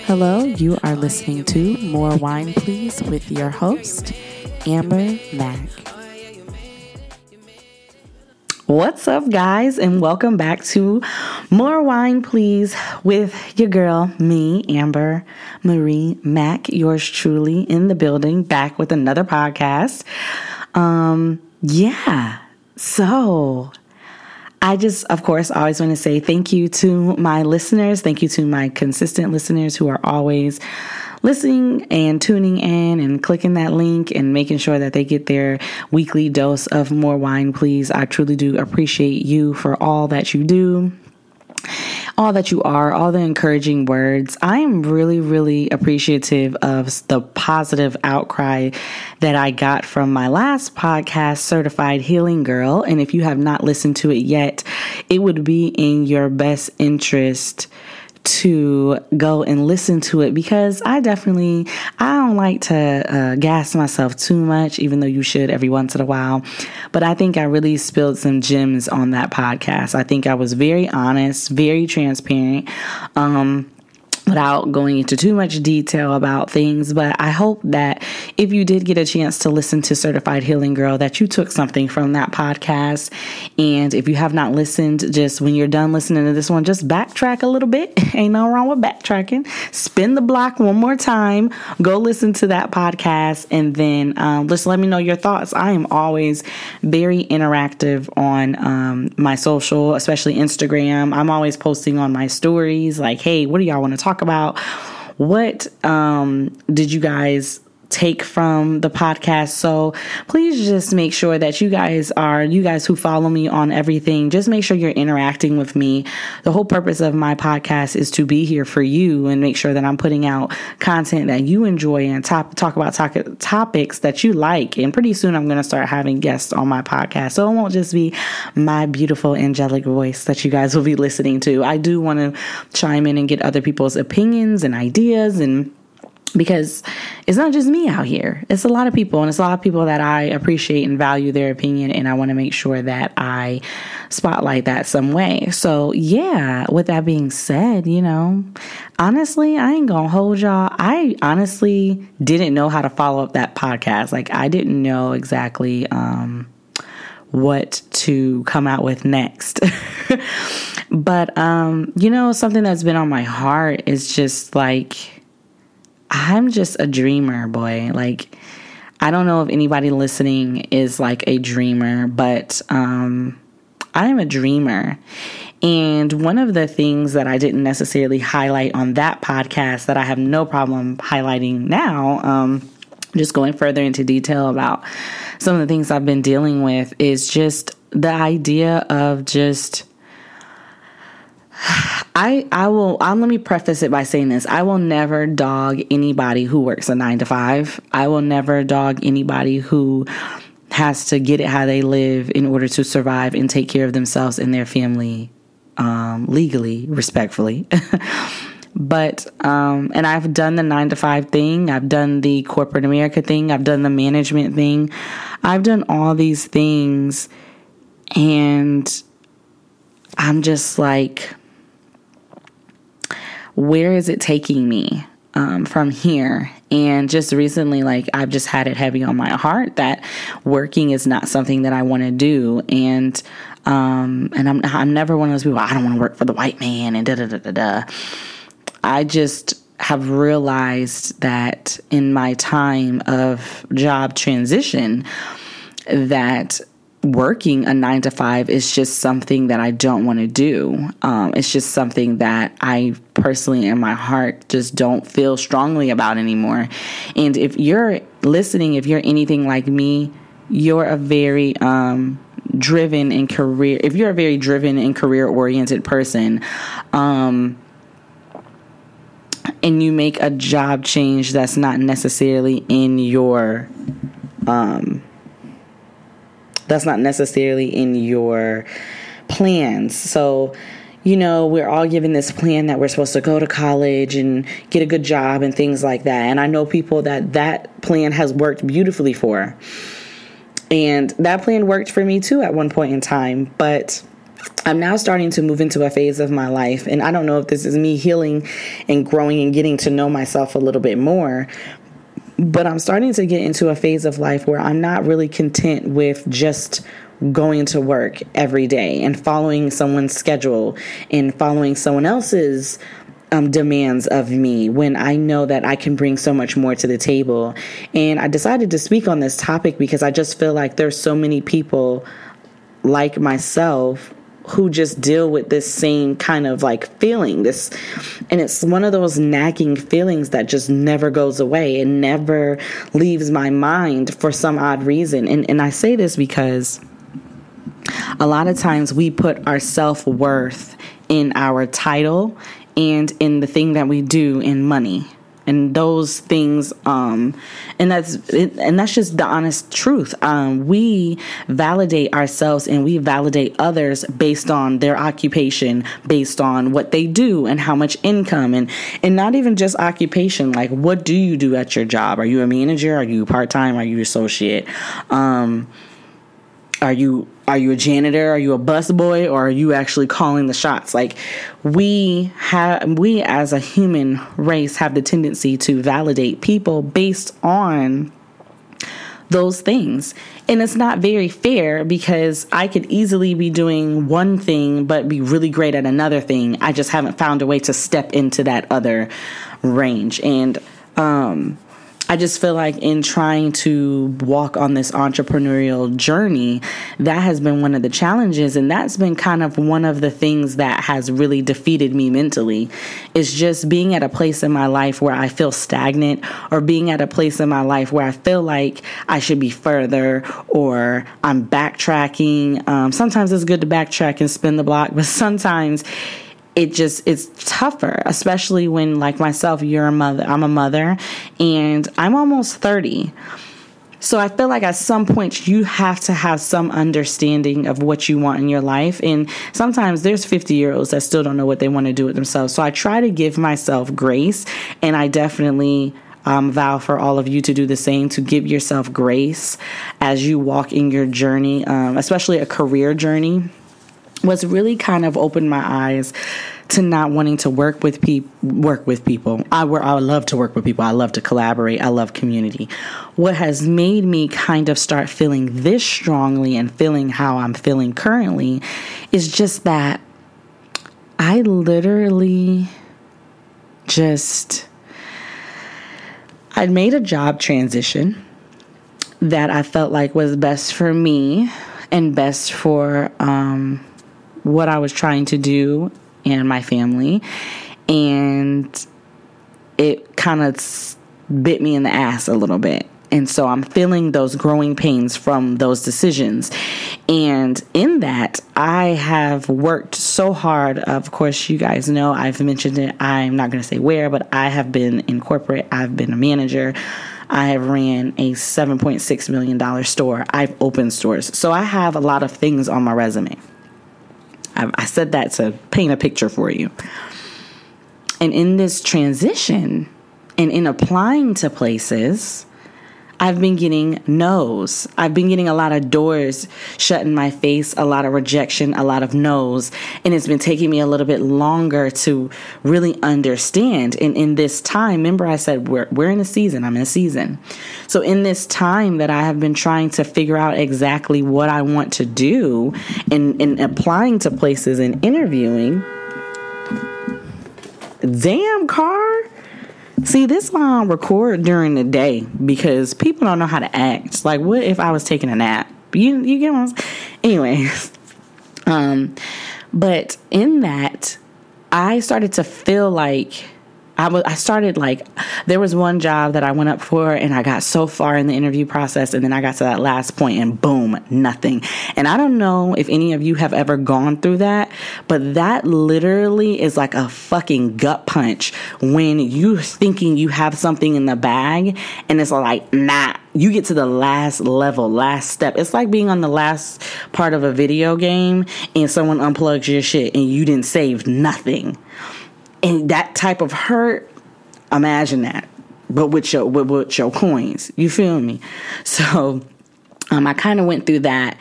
Hello, you are listening to More Wine Please with your host, Amber Mack. What's up, guys, and welcome back to More Wine Please with your girl, me, Amber Marie Mack, yours truly in the building, back with another podcast. Um, yeah, so I just, of course, always want to say thank you to my listeners. Thank you to my consistent listeners who are always listening and tuning in and clicking that link and making sure that they get their weekly dose of more wine, please. I truly do appreciate you for all that you do all that you are, all the encouraging words. I am really, really appreciative of the positive outcry that I got from my last podcast, Certified Healing Girl. And if you have not listened to it yet, it would be in your best interest to go and listen to it because I definitely I don't like to uh, gas myself too much, even though you should every once in a while. But I think I really spilled some gems on that podcast. I think I was very honest, very transparent. Um, without going into too much detail about things, but I hope that if you did get a chance to listen to Certified Healing Girl, that you took something from that podcast. And if you have not listened, just when you're done listening to this one, just backtrack a little bit. Ain't no wrong with backtracking. Spin the block one more time. Go listen to that podcast, and then um, just let me know your thoughts. I am always very interactive on um, my social, especially Instagram. I'm always posting on my stories like, hey, what do y'all want to talk talk about what um, did you guys take from the podcast. So please just make sure that you guys are, you guys who follow me on everything, just make sure you're interacting with me. The whole purpose of my podcast is to be here for you and make sure that I'm putting out content that you enjoy and top, talk about topics that you like. And pretty soon I'm going to start having guests on my podcast. So it won't just be my beautiful angelic voice that you guys will be listening to. I do want to chime in and get other people's opinions and ideas and because it's not just me out here. It's a lot of people, and it's a lot of people that I appreciate and value their opinion, and I want to make sure that I spotlight that some way. So, yeah, with that being said, you know, honestly, I ain't gonna hold y'all. I honestly didn't know how to follow up that podcast. Like, I didn't know exactly, um, what to come out with next. but um, you know, something that's been on my heart is just like I'm just a dreamer, boy. Like, I don't know if anybody listening is like a dreamer, but um, I am a dreamer. And one of the things that I didn't necessarily highlight on that podcast that I have no problem highlighting now, um, just going further into detail about some of the things I've been dealing with, is just the idea of just I I will I'll, let me preface it by saying this. I will never dog anybody who works a 9 to 5. I will never dog anybody who has to get it how they live in order to survive and take care of themselves and their family um, legally, respectfully. but um, and I've done the 9 to 5 thing. I've done the corporate America thing. I've done the management thing. I've done all these things and I'm just like where is it taking me um, from here? And just recently, like I've just had it heavy on my heart that working is not something that I want to do, and um, and I'm I'm never one of those people. I don't want to work for the white man, and da da da da da. I just have realized that in my time of job transition that working a nine to five is just something that I don't want to do. Um, it's just something that I personally, in my heart, just don't feel strongly about anymore. And if you're listening, if you're anything like me, you're a very um, driven and career. If you're a very driven and career oriented person, um, and you make a job change that's not necessarily in your um, that's not necessarily in your plans. So, you know, we're all given this plan that we're supposed to go to college and get a good job and things like that. And I know people that that plan has worked beautifully for. And that plan worked for me too at one point in time, but I'm now starting to move into a phase of my life, and I don't know if this is me healing and growing and getting to know myself a little bit more, but I'm starting to get into a phase of life where I'm not really content with just going to work every day and following someone's schedule and following someone else's um, demands of me when I know that I can bring so much more to the table. And I decided to speak on this topic because I just feel like there's so many people like myself who just deal with this same kind of like feeling this and it's one of those nagging feelings that just never goes away. And never leaves my mind for some odd reason. And and I say this because a lot of times we put our self-worth in our title and in the thing that we do in money and those things um and that's and that's just the honest truth. Um we validate ourselves and we validate others based on their occupation based on what they do and how much income. And and not even just occupation like what do you do at your job? Are you a manager? Are you part-time? Are you associate? Um are you are you a janitor are you a busboy or are you actually calling the shots like we have we as a human race have the tendency to validate people based on those things and it's not very fair because I could easily be doing one thing but be really great at another thing. I just haven't found a way to step into that other range. And um I just feel like in trying to walk on this entrepreneurial journey, that has been one of the challenges. And that's been kind of one of the things that has really defeated me mentally is just being at a place in my life where I feel stagnant or being at a place in my life where I feel like I should be further or I'm backtracking. Um, sometimes it's good to backtrack and spin the block, but sometimes it just it's tougher especially when like myself you're a mother i'm a mother and i'm almost 30 so i feel like at some point you have to have some understanding of what you want in your life and sometimes there's 50 year olds that still don't know what they want to do with themselves. So i try to give myself grace and i definitely um, vow for all of you to do the same to give yourself grace as you walk in your journey um, especially a career journey was really kind of opened my eyes to not wanting to work with people work with people. I, I love to work with people. I love to collaborate. I love community. What has made me kind of start feeling this strongly and feeling how i'm feeling currently is just that i literally just i'd made a job transition that i felt like was best for me and best for um, what I was trying to do and my family. And it kind of bit me in the ass a little bit. And so I'm feeling those growing pains from those decisions. And in that, I have worked so hard. Of course, you guys know I've mentioned it. I'm not going to say where, but I have been in corporate, I've been a manager. I have ran a $7.6 million store. I've opened stores. So I have a lot of things on my resume. I, I said that to paint a picture for you. And in this transition and in applying to places, I've been getting no's. I've been getting a lot of doors shut in my face, a lot of rejection, a lot of no's. And it's been taking me a little bit longer to really understand. And in this time, remember I said we're, we're in a season, I'm in a season. So in this time that I have been trying to figure out exactly what I want to do and, and applying to places and interviewing, damn car See, this I record during the day because people don't know how to act. Like, what if I was taking a nap? You you get what I'm saying? Anyways, um, but in that, I started to feel like I was I started like there was one job that I went up for and I got so far in the interview process and then I got to that last point and boom, nothing. And I don't know if any of you have ever gone through that, but that literally is like a fucking gut punch when you're thinking you have something in the bag and it's like, nah, you get to the last level, last step. It's like being on the last part of a video game and someone unplugs your shit and you didn't save nothing and that type of hurt, imagine that, but with your with, with your coins. You feel me? So, um, I kind of went through that,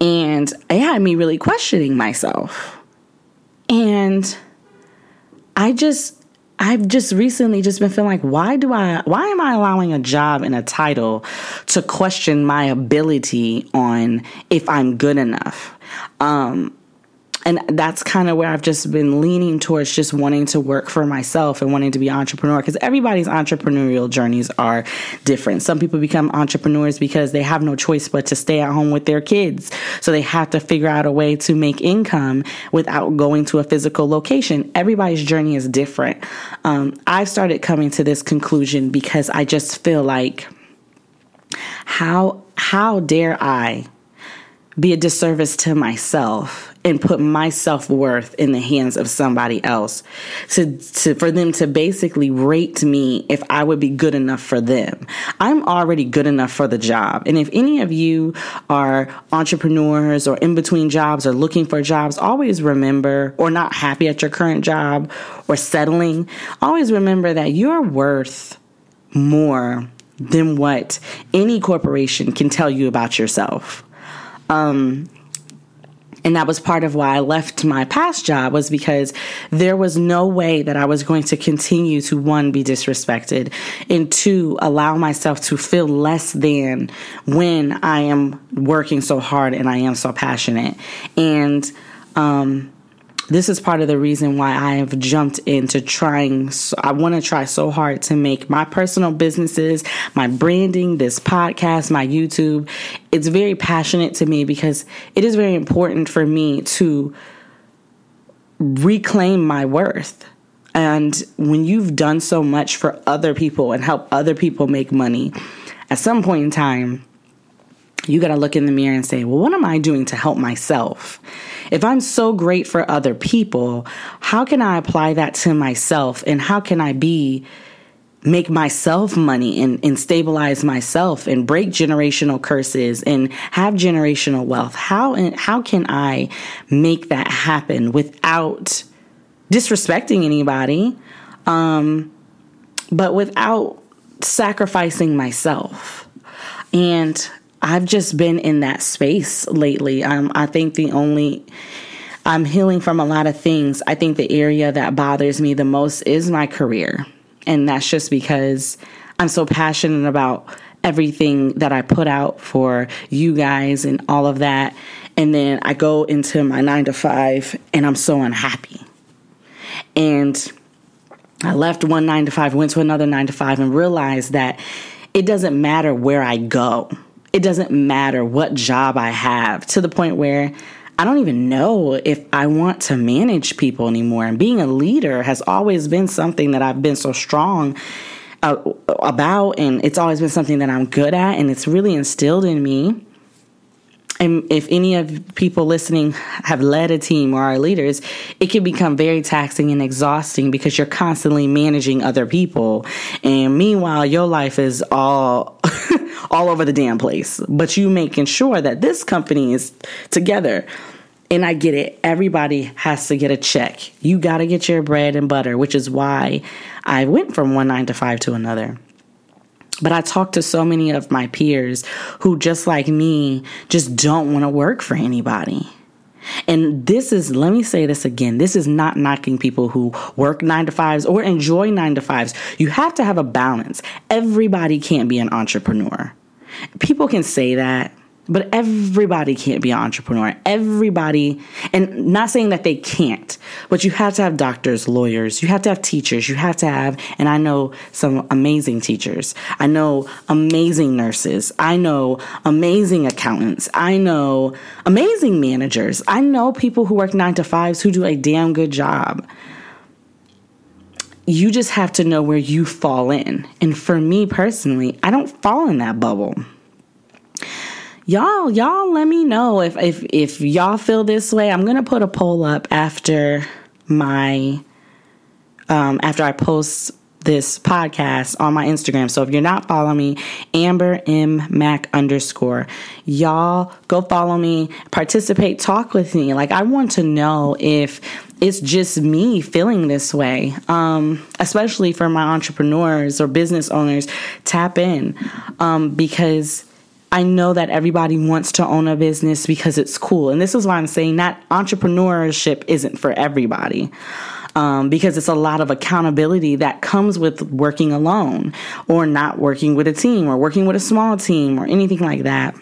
And it had me really questioning myself. And I just I've just recently just been feeling like why do I why am I allowing a job and a title to question my ability on if I'm good enough? Um and that's kind of where I've just been leaning towards just wanting to work for myself and wanting to be entrepreneur because everybody's entrepreneurial journeys are different. Some people become entrepreneurs because they have no choice but to stay at home with their kids. So they have to figure out a way to make income without going to a physical location. Everybody's journey is different. Um, I've started coming to this conclusion because I just feel like how how dare I be a disservice to myself and put my self-worth in the hands of somebody else to, to for them to basically rate me if I would be good enough for them. I'm already good enough for the job. And if any of you are entrepreneurs or in between jobs or looking for jobs, always remember or not happy at your current job or settling, always remember that you're worth more than what any corporation can tell you about yourself. Um, and that was part of why I left my past job was because there was no way that I was going to continue to one be disrespected and two allow myself to feel less than when I am working so hard and I am so passionate. And um this is part of the reason why I have jumped into trying. So I want to try so hard to make my personal businesses, my branding, this podcast, my YouTube. It's very passionate to me because it is very important for me to reclaim my worth. And when you've done so much for other people and help other people make money, at some point in time, you got to look in the mirror and say, well, what am I doing to help myself? If I'm so great for other people, how can I apply that to myself? And how can I be, make myself money and, and stabilize myself and break generational curses and have generational wealth? How, how can I make that happen without disrespecting anybody, um, but without sacrificing myself? And I've just been in that space lately. Um, I think the only I'm healing from a lot of things. I think the area that bothers me the most is my career. And that's just because I'm so passionate about everything that I put out for you guys and all of that. And then I go into my nine to five and I'm so unhappy. And I left one nine to five, went to another nine to five, and realized that it doesn't matter where I go it doesn't matter what job I have to the point where I don't even know if I want to manage people anymore. And being a leader has always been something that I've been so strong uh, about, and it's always been something that I'm good at, and it's really instilled in me. And if any of people listening have led a team or are leaders, it can become very taxing and exhausting because you're constantly managing other people. And meanwhile, your life is all all over the damn place. But you making sure that this company is together. And I get it. Everybody has to get a check. You got to get your bread and butter, which is why I went from one nine to five to another. But I talk to so many of my peers who, just like me, just don't want to work for anybody. And this is, let me say this again this is not knocking people who work nine to fives or enjoy nine to fives. You have to have a balance. Everybody can't be an entrepreneur. People can say that, but everybody can't be an entrepreneur. Everybody, and not saying that they can't, but you have to have doctors, lawyers, you have to have teachers, you have to have, and I know some amazing teachers. I know amazing nurses. I know amazing accountants. I know amazing managers. I know people who work nine to fives who do a damn good job. You just have to know where you fall in. And for me personally, I don't fall in that bubble y'all y'all let me know if if if y'all feel this way i'm gonna put a poll up after my um after i post this podcast on my Instagram. So if you're not following me, Amber M Mac underscore, y'all go follow me, participate, talk with me. Like I want to know if it's just me feeling this way. Um, especially for my entrepreneurs or business owners, tap in um, because I know that everybody wants to own a business because it's cool. And this is why I'm saying that entrepreneurship isn't for everybody. Um, because it's a lot of accountability that comes with working alone or not working with a team or working with a small team or anything like that.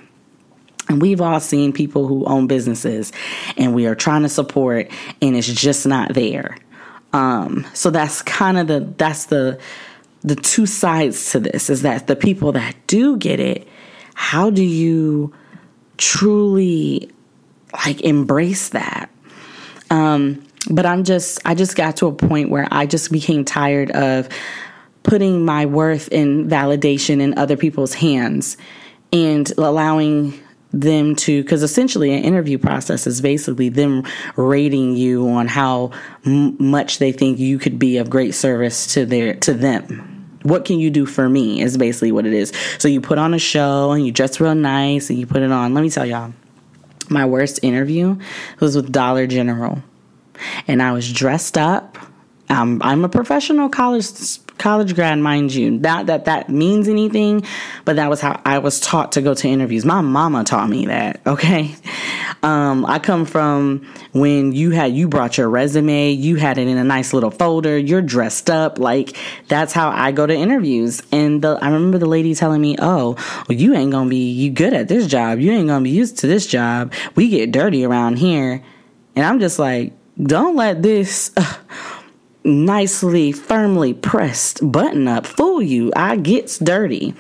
And we've all seen people who own businesses and we are trying to support and it's just not there. Um, so that's kind of the that's the the two sides to this is that the people that do get it, how do you truly like embrace that? Um, but I'm just I just got to a point where I just became tired of putting my worth in validation in other people's hands and allowing them to because essentially an interview process is basically them rating you on how m- much they think you could be of great service to their to them what can you do for me is basically what it is. So you put on a show and you dress real nice and you put it on. Let me tell y'all my worst interview was with dollar general. And i was dressed up. Um, i'm a professional college college grad, mind you. Not that that means anything, but that was how I was taught to go to interviews. My mama taught me that. Okay, um, I come from when you had you brought your resume, you had it in a nice little folder, you're dressed up. Like that's how I go to interviews. And the, I remember the lady telling me, "Oh, well, you ain't gonna be you good at this job. You ain't gonna be used to this job. We get dirty around here." And I'm just like, don't let this. Uh, nicely, firmly pressed button up fool you. I gets dirty.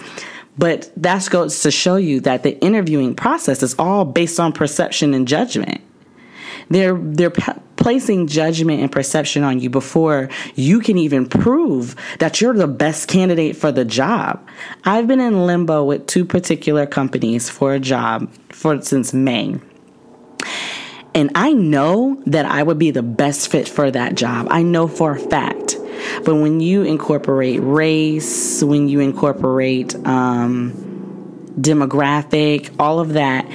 But that goes to show you that the interviewing process is all based on perception and judgment. They're they're p- placing judgment and perception on you before you can even prove that you're the best candidate for the job. I've been in limbo with two particular companies for a job for since May. And I know that I would be the best fit for that job. I know for a fact. But when you incorporate race, when you incorporate um, demographic, all of that,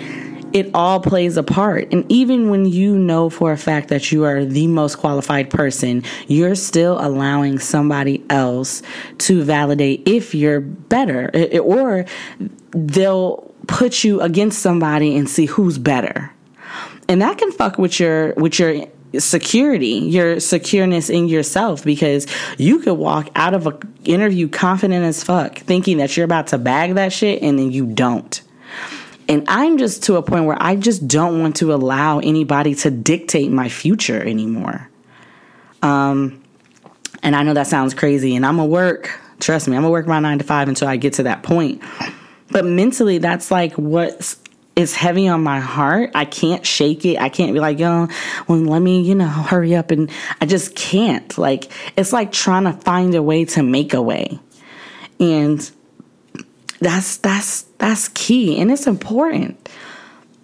it all plays a part. And even when you know for a fact that you are the most qualified person, you're still allowing somebody else to validate if you're better, or they'll put you against somebody and see who's better and that can fuck with your with your security, your secureness in yourself because you could walk out of an interview confident as fuck, thinking that you're about to bag that shit and then you don't. And I'm just to a point where I just don't want to allow anybody to dictate my future anymore. Um and I know that sounds crazy and I'm gonna work, trust me, I'm gonna work my 9 to 5 until I get to that point. But mentally that's like what's it's heavy on my heart. I can't shake it. I can't be like, yo, well, let me, you know, hurry up. And I just can't. Like, it's like trying to find a way to make a way. And that's, that's, that's key. And it's important.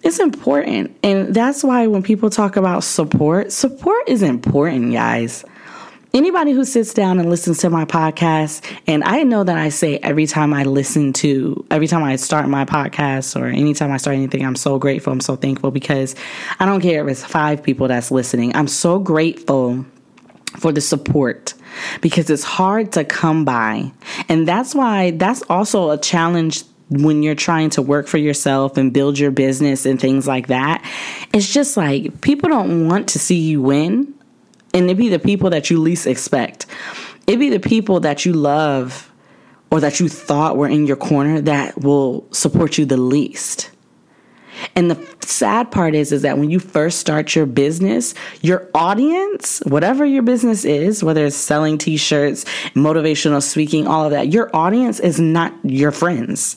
It's important. And that's why when people talk about support, support is important, guys anybody who sits down and listens to my podcast, and I know that I say every time I listen to, every time I start my podcast or anytime I start anything, I'm so grateful. I'm so thankful because I don't care if it's five people that's listening. I'm so grateful for the support because it's hard to come by. And that's why that's also a challenge when you're trying to work for yourself and build your business and things like that. It's just like people don't want to see you win and it be the people that you least expect. It be the people that you love or that you thought were in your corner that will support you the least. And the sad part is is that when you first start your business, your audience, whatever your business is, whether it's selling t-shirts, motivational speaking, all of that, your audience is not your friends.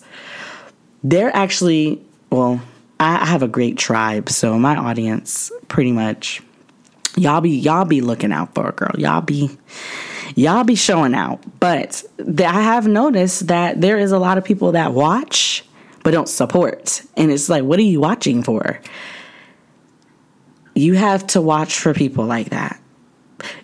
They're actually, well, I have a great tribe, so my audience pretty much y'all be y'all be looking out for a girl. Y'all be y'all be showing out. But th- I have noticed that there is a lot of people that watch but don't support. And it's like, what are you watching for? You have to watch for people like that.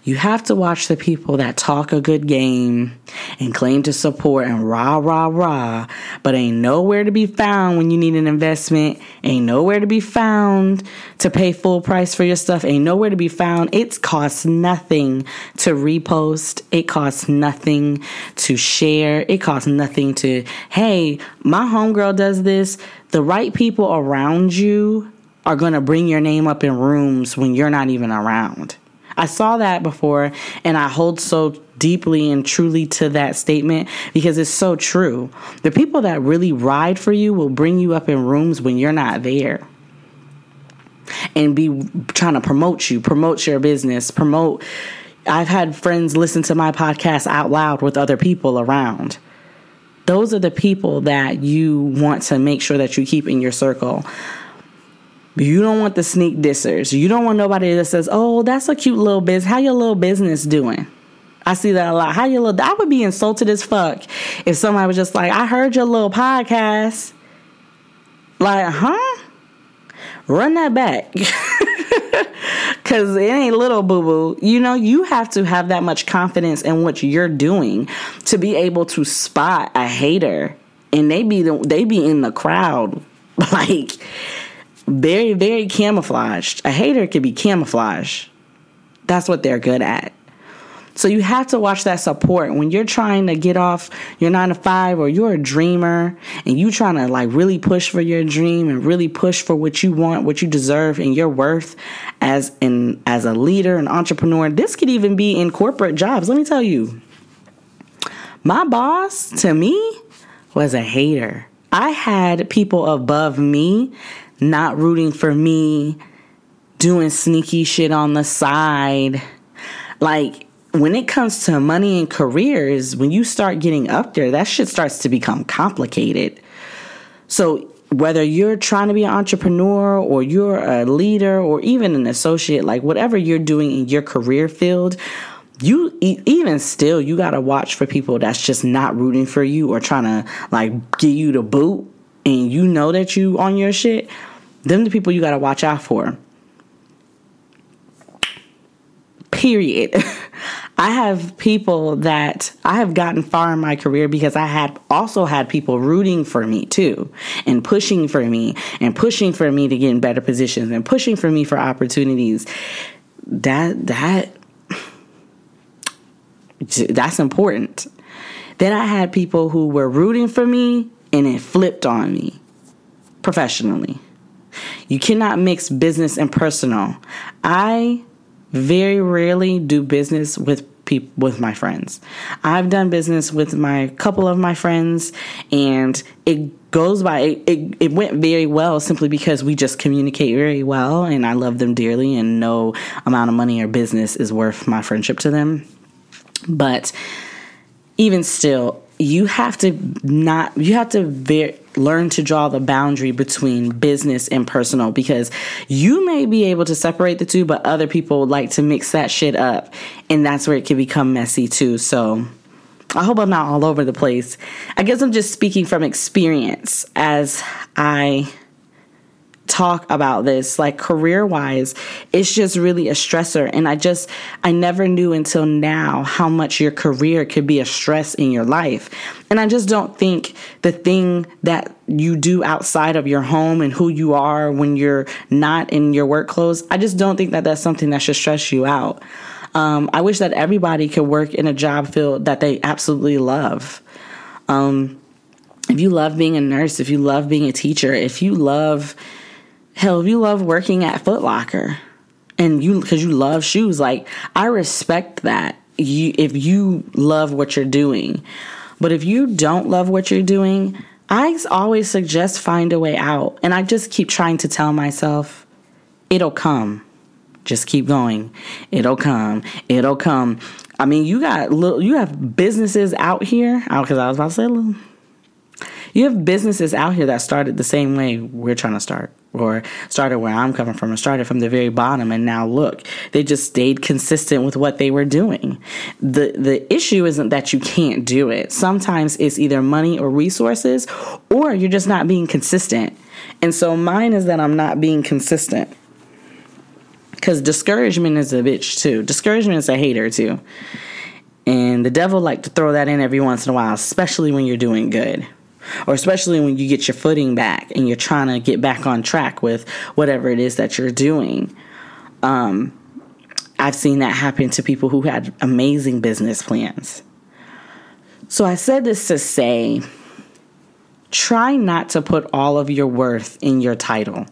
You have to watch the people that talk a good game and claim to support and rah, rah, rah, but ain't nowhere to be found when you need an investment, ain't nowhere to be found to pay full price for your stuff, ain't nowhere to be found. It costs nothing to repost, it costs nothing to share, it costs nothing to, hey, my homegirl does this. The right people around you are to bring your name up in rooms when you're not even around. I saw that before and I hold so deeply and truly to that statement because it's so true. The people that really ride for you will bring you up in rooms when you're not there and be trying to promote you, promote your business, promote. I've had friends listen to my podcast out loud with other people around. Those are the people that you want to make sure that you keep in your circle. You don't want the sneak dissers. You don't want nobody that says, "Oh, that's a cute little business. How your little business doing?" I see that a lot. How your little? I would be insulted as fuck if somebody was just like, "I heard your little podcast." Like, huh? Run that back. Cause it ain't little boo boo. You know, you have to have that much confidence in what you're doing to be able to spot a hater, and they be the, they be in the crowd, like very, very camouflaged. A hater could be camouflage. That's what they're good at. So you have to watch that support when you're trying to get off your nine to five or you're a dreamer and you trying to like really push for your dream and really push for what you want, what you deserve and your worth as in as a leader, an entrepreneur. This could even be in corporate jobs. Let me tell you. My boss to me was a hater. I had people above me not rooting for me, doing sneaky shit on the side. Like, when it comes to money and careers, when you start getting up there, that shit starts to become complicated. So, whether you're trying to be an entrepreneur or you're a leader or even an associate, like whatever you're doing in your career field, you even still you got to watch for people that's just not rooting for you or trying to like give you the boot and you know that you on your shit them the people you got to watch out for. Period. I have people that I have gotten far in my career because I had also had people rooting for me too and pushing for me and pushing for me to get in better positions and pushing for me for opportunities. That that that's important. Then I had people who were rooting for me and it flipped on me professionally. You cannot mix business and personal. I very rarely do business with people with my friends. I've done business with my couple of my friends and it goes by it, it, went very well simply because we just communicate very well and I love them dearly and no amount of money or business is worth my friendship to them. But even still, you have to not you have to ver- learn to draw the boundary between business and personal because you may be able to separate the two but other people like to mix that shit up and that's where it can become messy too so I hope I'm not all over the place. I guess I'm just speaking from experience as I talk about this like career wise it's just really a stressor. And i just i never knew until now how much your career could be a stress in your life. And i just don't think the thing that you do outside of your home and who you are when you're not in your work clothes i just don't think that that's something that should stress you out. Um, i wish that everybody could work in a job field that they absolutely love. Um, if you love being a nurse if you love being a teacher if you love Hell, if you love working at Foot Locker and you because you love shoes, like I respect that. You if you love what you're doing. But if you don't love what you're doing, I always suggest find a way out. And I just keep trying to tell myself, it'll come. Just keep going. It'll come. It'll come. I mean, you got little, you have businesses out here. Because I was about to say, little, you have businesses out here that started the same way we're trying to start or started where I'm coming from or started from the very bottom and now look they just stayed consistent with what they were doing the the issue isn't that you can't do it sometimes it's either money or resources or you're just not being consistent and so mine is that I'm not being consistent Because discouragement is a bitch too. Discouragement is a hater too. And the devil like to throw that in every once in a while, especially when you're doing good. Or especially when you get your footing back and you're trying to get back on track with whatever it is that you're doing. Um, I've seen that happen to people who had amazing business plans. So I said this to say try not to put all of your worth in your title.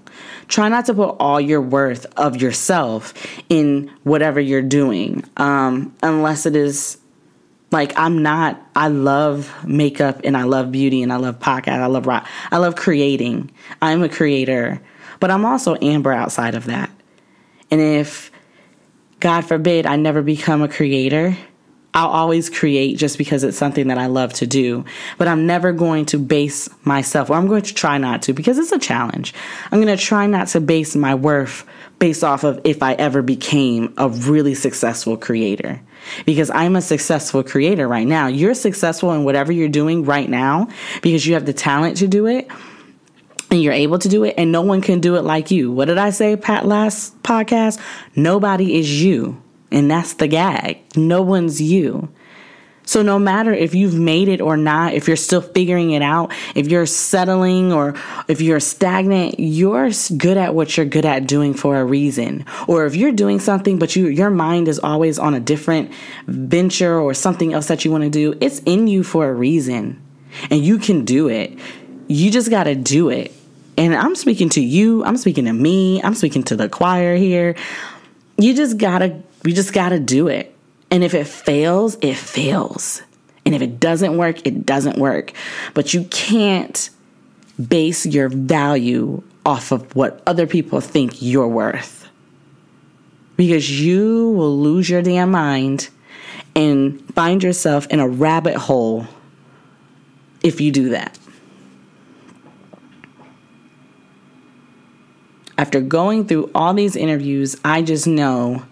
Try not to put all your worth of yourself in whatever you're doing, um, unless it is like I'm not. I love makeup and I love beauty and I love podcast. I love rock. I love creating. I'm a creator, but I'm also Amber outside of that. And if God forbid I never become a creator, I'll always create just because it's something that I love to do. But I'm never going to base myself, or I'm going to try not to because it's a challenge. I'm going to try not to base my worth based off of if I ever became a really successful creator. Because I'm a successful creator right now. You're successful in whatever you're doing right now because you have the talent to do it and you're able to do it, and no one can do it like you. What did I say, Pat, last podcast? Nobody is you. And that's the gag. No one's you. So, no matter if you've made it or not, if you're still figuring it out, if you're settling or if you're stagnant, you're good at what you're good at doing for a reason. Or if you're doing something, but you, your mind is always on a different venture or something else that you want to do, it's in you for a reason. And you can do it. You just got to do it. And I'm speaking to you, I'm speaking to me, I'm speaking to the choir here. You just got to we just got to do it. And if it fails, it fails. And if it doesn't work, it doesn't work. But you can't base your value off of what other people think you're worth. Because you will lose your damn mind and find yourself in a rabbit hole if you do that. After going through all these interviews, I just know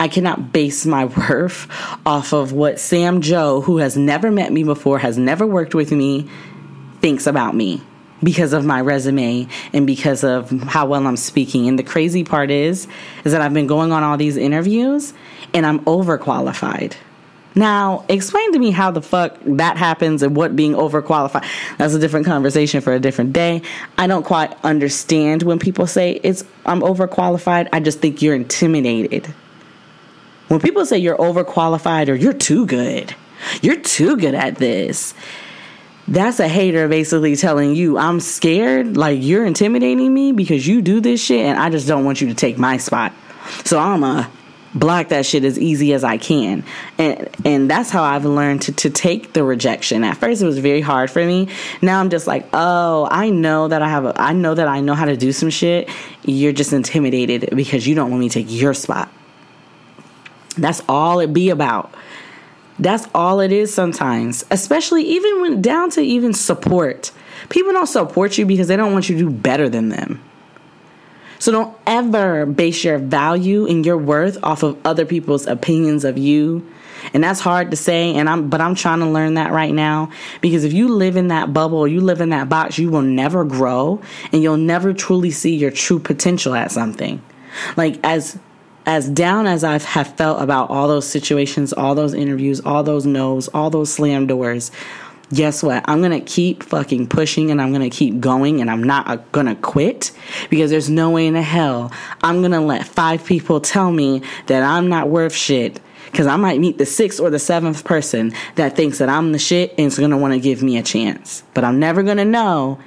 I cannot base my worth off of what Sam Joe, who has never met me before, has never worked with me, thinks about me because of my resume and because of how well I'm speaking. And the crazy part is is that I've been going on all these interviews and I'm overqualified. Now, explain to me how the fuck that happens and what being overqualified. That's a different conversation for a different day. I don't quite understand when people say it's I'm overqualified. I just think you're intimidated. When people say you're overqualified or you're too good, you're too good at this. That's a hater basically telling you, I'm scared, like you're intimidating me because you do this shit and I just don't want you to take my spot. So I'm a block that shit as easy as I can. And and that's how I've learned to, to take the rejection. At first it was very hard for me. Now I'm just like, oh, I know that I have a, I know that I know how to do some shit. You're just intimidated because you don't want me to take your spot. That's all it be about. That's all it is sometimes, especially even when down to even support. People don't support you because they don't want you to do better than them. So don't ever base your value and your worth off of other people's opinions of you. And that's hard to say and I'm but I'm trying to learn that right now because if you live in that bubble or you live in that box, you will never grow and you'll never truly see your true potential at something. Like as as down as I have felt about all those situations, all those interviews, all those no's, all those slam doors, guess what? I'm going to keep fucking pushing and I'm going to keep going and I'm not uh, going to quit because there's no way in the hell I'm going to let five people tell me that I'm not worth shit because I might meet the sixth or the seventh person that thinks that I'm the shit and is going to want to give me a chance. But I'm never going to know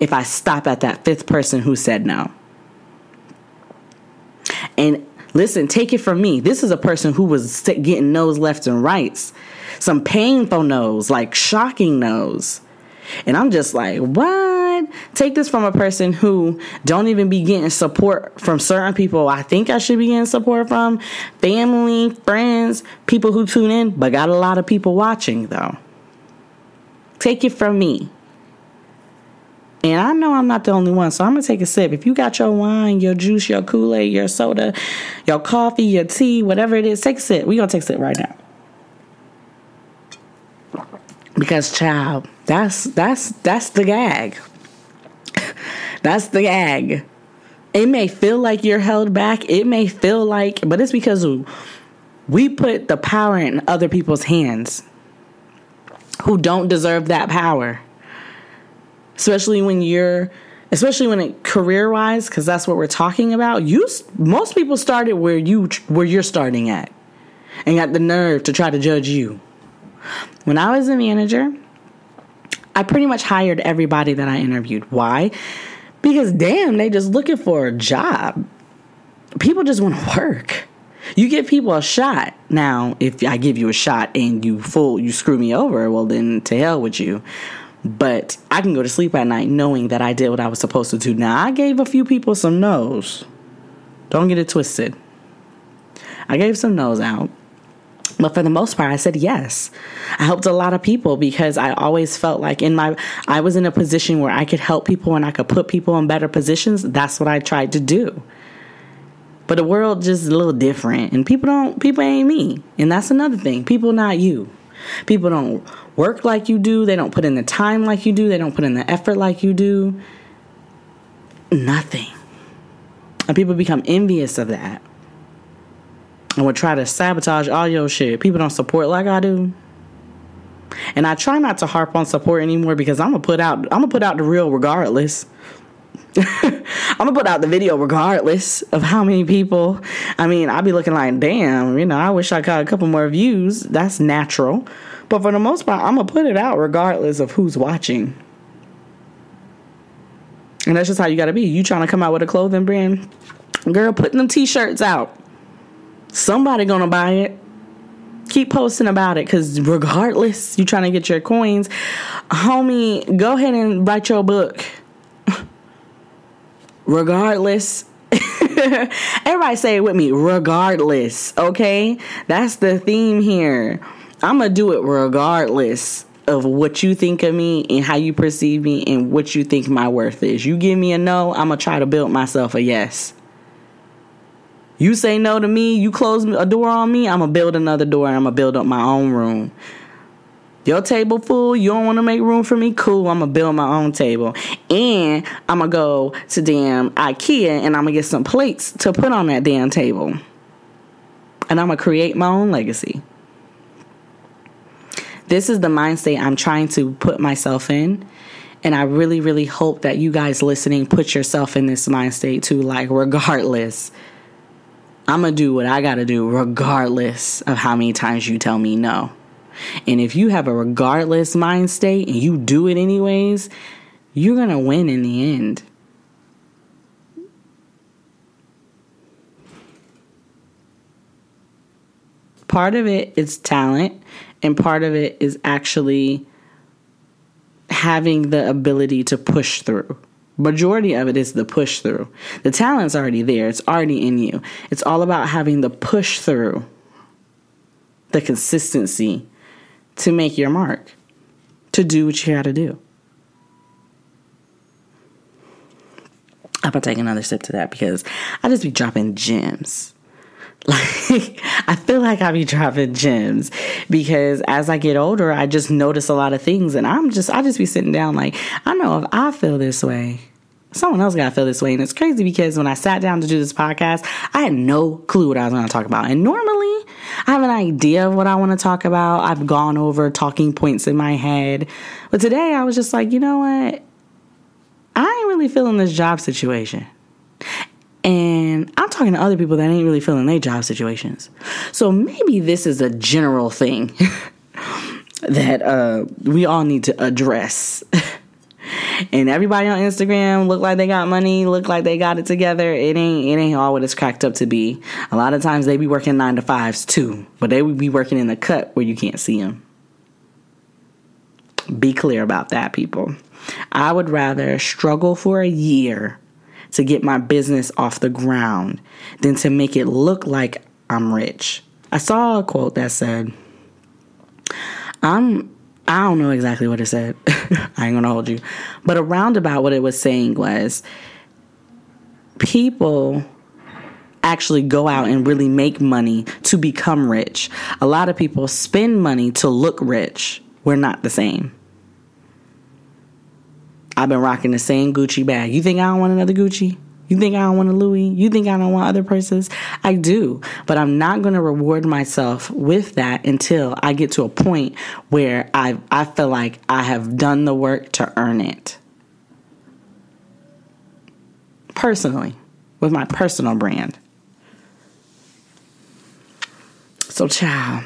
if I stop at that fifth person who said no. And Listen, take it from me. This is a person who was getting no's left and rights. Some painful no's, like shocking no's. And I'm just like, what? Take this from a person who don't even be getting support from certain people I think I should be getting support from. Family, friends, people who tune in, but got a lot of people watching though. Take it from me. And I know I'm not the only one, so I'm gonna take a sip. If you got your wine, your juice, your Kool Aid, your soda, your coffee, your tea, whatever it is, take a sip. We gonna take a sip right now. Because child, that's that's that's the gag. that's the gag. It may feel like you're held back. It may feel like, but it's because we put the power in other people's hands who don't deserve that power. Especially when you're especially when it career wise because that's what we're talking about. You most people started where you where you're starting at and got the nerve to try to judge you. When I was a manager, I pretty much hired everybody that I interviewed. Why? Because damn, they just looking for a job. People just want to work. You give people a shot. Now, if I give you a shot and you full you screw me over, well then to hell with you. But I can go to sleep at night knowing that I did what I was supposed to do. Now, I gave a few people some no's. Don't get it twisted. I gave some no's out. But for the most part, I said yes. I helped a lot of people because I always felt like in my I was in a position where I could help people and I could put people in better positions. That's what I tried to do. But the world just a little different and people don't people ain't me. And that's another thing. People not you. People don't work like you do. They don't put in the time like you do. They don't put in the effort like you do. Nothing. And people become envious of that. And would try to sabotage all your shit. People don't support like I do. And I try not to harp on support anymore because I'm gonna put out I'm gonna put out the real regardless. I'm gonna put out the video regardless of how many people. I mean, I'll be looking like, damn, you know, I wish I got a couple more views. That's natural. But for the most part, I'm gonna put it out regardless of who's watching. And that's just how you gotta be. You trying to come out with a clothing brand, girl, putting them t-shirts out. Somebody gonna buy it. Keep posting about it because regardless, you trying to get your coins, homie, go ahead and write your book regardless. Everybody say it with me, regardless, okay? That's the theme here. I'm gonna do it regardless of what you think of me and how you perceive me and what you think my worth is. You give me a no, I'm gonna try to build myself a yes. You say no to me, you close a door on me, I'm gonna build another door and I'm gonna build up my own room. Your table full, you don't want to make room for me? Cool, I'm gonna build my own table. And I'm gonna go to damn IKEA and I'm gonna get some plates to put on that damn table. And I'm gonna create my own legacy. This is the mindset I'm trying to put myself in. And I really, really hope that you guys listening put yourself in this mind state too. Like, regardless, I'm gonna do what I gotta do, regardless of how many times you tell me no. And if you have a regardless mind state and you do it anyways, you're going to win in the end. Part of it is talent, and part of it is actually having the ability to push through. Majority of it is the push through. The talent's already there, it's already in you. It's all about having the push through, the consistency, to make your mark, to do what you got to do. I'm gonna take another sip to that because I just be dropping gems. Like I feel like I be dropping gems because as I get older, I just notice a lot of things, and I'm just I just be sitting down like I know if I feel this way, someone else gotta feel this way, and it's crazy because when I sat down to do this podcast, I had no clue what I was gonna talk about, and normally I have an idea of what I want to talk about. I've gone over talking points in my head. But today I was just like, you know what? I ain't really feeling this job situation. And I'm talking to other people that ain't really feeling their job situations. So maybe this is a general thing that uh, we all need to address. and everybody on Instagram look like they got money, look like they got it together. It ain't it ain't all what it's cracked up to be. A lot of times they be working nine to fives too, but they would be working in the cut where you can't see them. Be clear about that, people. I would rather struggle for a year to get my business off the ground than to make it look like I'm rich. I saw a quote that said, I'm I don't know exactly what it said. I ain't gonna hold you. But around about what it was saying was people actually go out and really make money to become rich. A lot of people spend money to look rich. We're not the same. I've been rocking the same Gucci bag. You think I don't want another Gucci? You think I don't want a Louis? You think I don't want other purses? I do, but I'm not going to reward myself with that until I get to a point where I I feel like I have done the work to earn it. Personally, with my personal brand. So, child,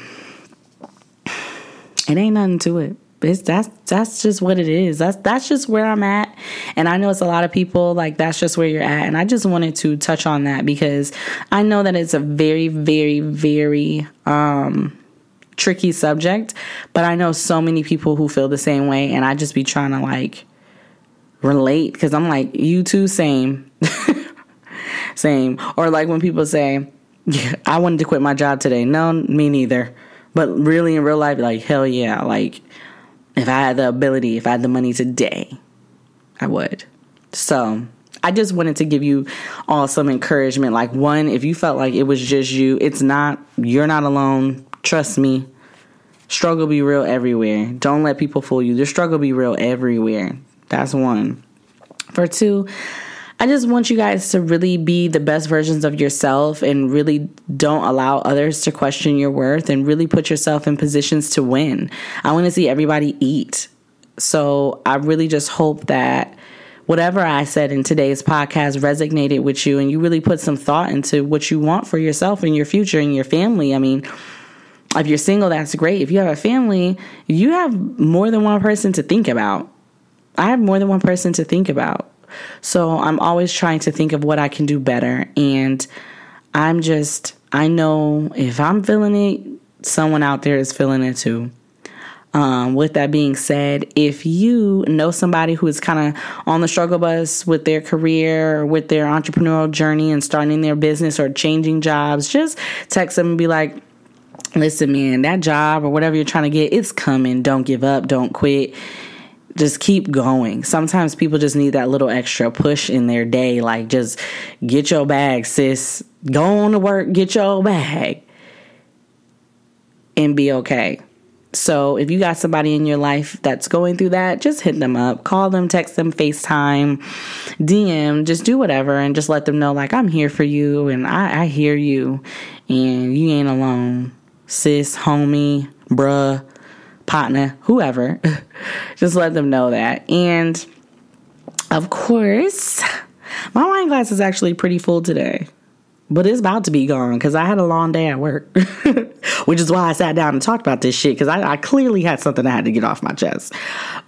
it ain't nothing to it it's that's that's just what it is. That's that's just where I'm at. And I know it's a lot of people like that's just where you're at. And I just wanted to touch on that because I know that it's a very, very, very um tricky subject, but I know so many people who feel the same way and I just be trying to like relate because I'm like, you too, same. same. Or like when people say, yeah, I wanted to quit my job today. No, me neither. But really in real life, like, hell yeah. Like, if I had the ability, if I had the money today, I would. So I just wanted to give you all some encouragement. Like, one, if you felt like it was just you, it's not, you're not alone. Trust me. Struggle be real everywhere. Don't let people fool you. The struggle be real everywhere. That's one. For two, I just want you guys to really be the best versions of yourself and really don't allow others to question your worth and really put yourself in positions to win. I want to see everybody eat. So I really just hope that whatever I said in today's podcast resonated with you and you really put some thought into what you want for yourself and your future and your family. I mean, if you're single, that's great. If you have a family, you have more than one person to think about. I have more than one person to think about. So I'm always trying to think of what I can do better. And I'm just, I know if I'm feeling it, someone out there is feeling it too. Um, with that being said, if you know somebody who is kind of on the struggle bus with their career with their entrepreneurial journey and starting their business or changing jobs, just text them and be like, listen, man, that job or whatever you're trying to get, it's coming. Don't give up. Don't quit just keep going. Sometimes people just need that little extra push in their day. Like, just get your bag, sis. Go on to work, get your bag, and be okay. So, if you got somebody in your life that's going through that, just hit them up, call them, text them, FaceTime, DM, just do whatever and just let them know, like, I'm here for you and I, I hear you and you ain't alone, sis, homie, bruh partner, whoever, just let them know that. And of course, my wine glass is actually pretty full today, but it's about to be gone because I had a long day at work, which is why I sat down and talked about this shit because I, I, clearly had something I had to get off my chest.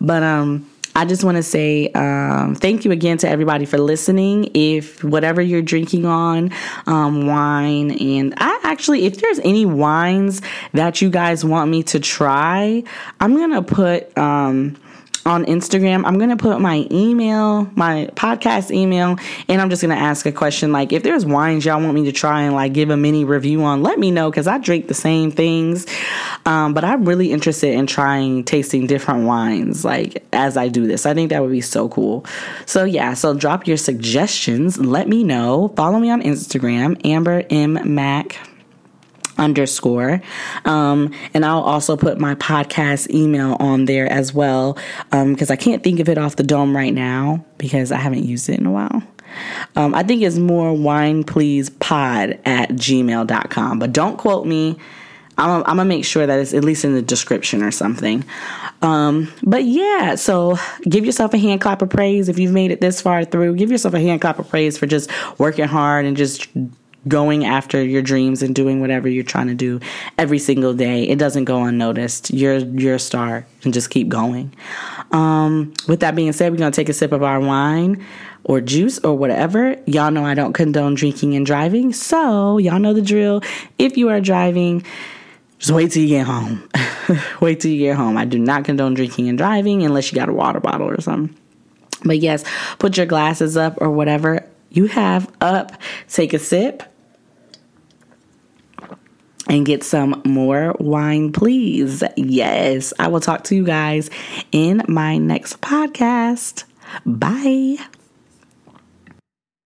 But um, I just want to say um, thank you again to everybody for listening. If whatever you're drinking on, um, wine, and I actually, if there's any wines that you guys want me to try, I'm going to put. Um, on Instagram. I'm going to put my email, my podcast email, and I'm just going to ask a question like if there's wines y'all want me to try and like give a mini review on, let me know cuz I drink the same things. Um, but I'm really interested in trying tasting different wines like as I do this. I think that would be so cool. So yeah, so drop your suggestions, let me know. Follow me on Instagram, Amber M Mac underscore. Um, and I'll also put my podcast email on there as well Um because um, I can't think of it off the dome right now because I haven't used it in a while. Um, I think it's more wine please pod at gmail.com, but don't quote me. I'm, I'm, gonna make sure that it's at least in the description or something. Um, but yeah, so give yourself a hand clap of praise if you've made it this far through. Give yourself a hand clap of praise for just working hard and just going after your dreams and doing whatever you're trying to do every single day. It doesn't go unnoticed. You're you're a star and just keep going. Um, with that being said, we're gonna take a sip of our wine or juice or whatever. Y'all know I don't condone drinking and driving, so y'all know the drill. If you are driving, just wait till you get home. wait till you get home. I do not condone drinking and driving unless you got a water bottle or something. But yes, put your glasses up or whatever you have up. Take a sip and get some more wine, please. Yes, I will talk to you guys in my next podcast. Bye.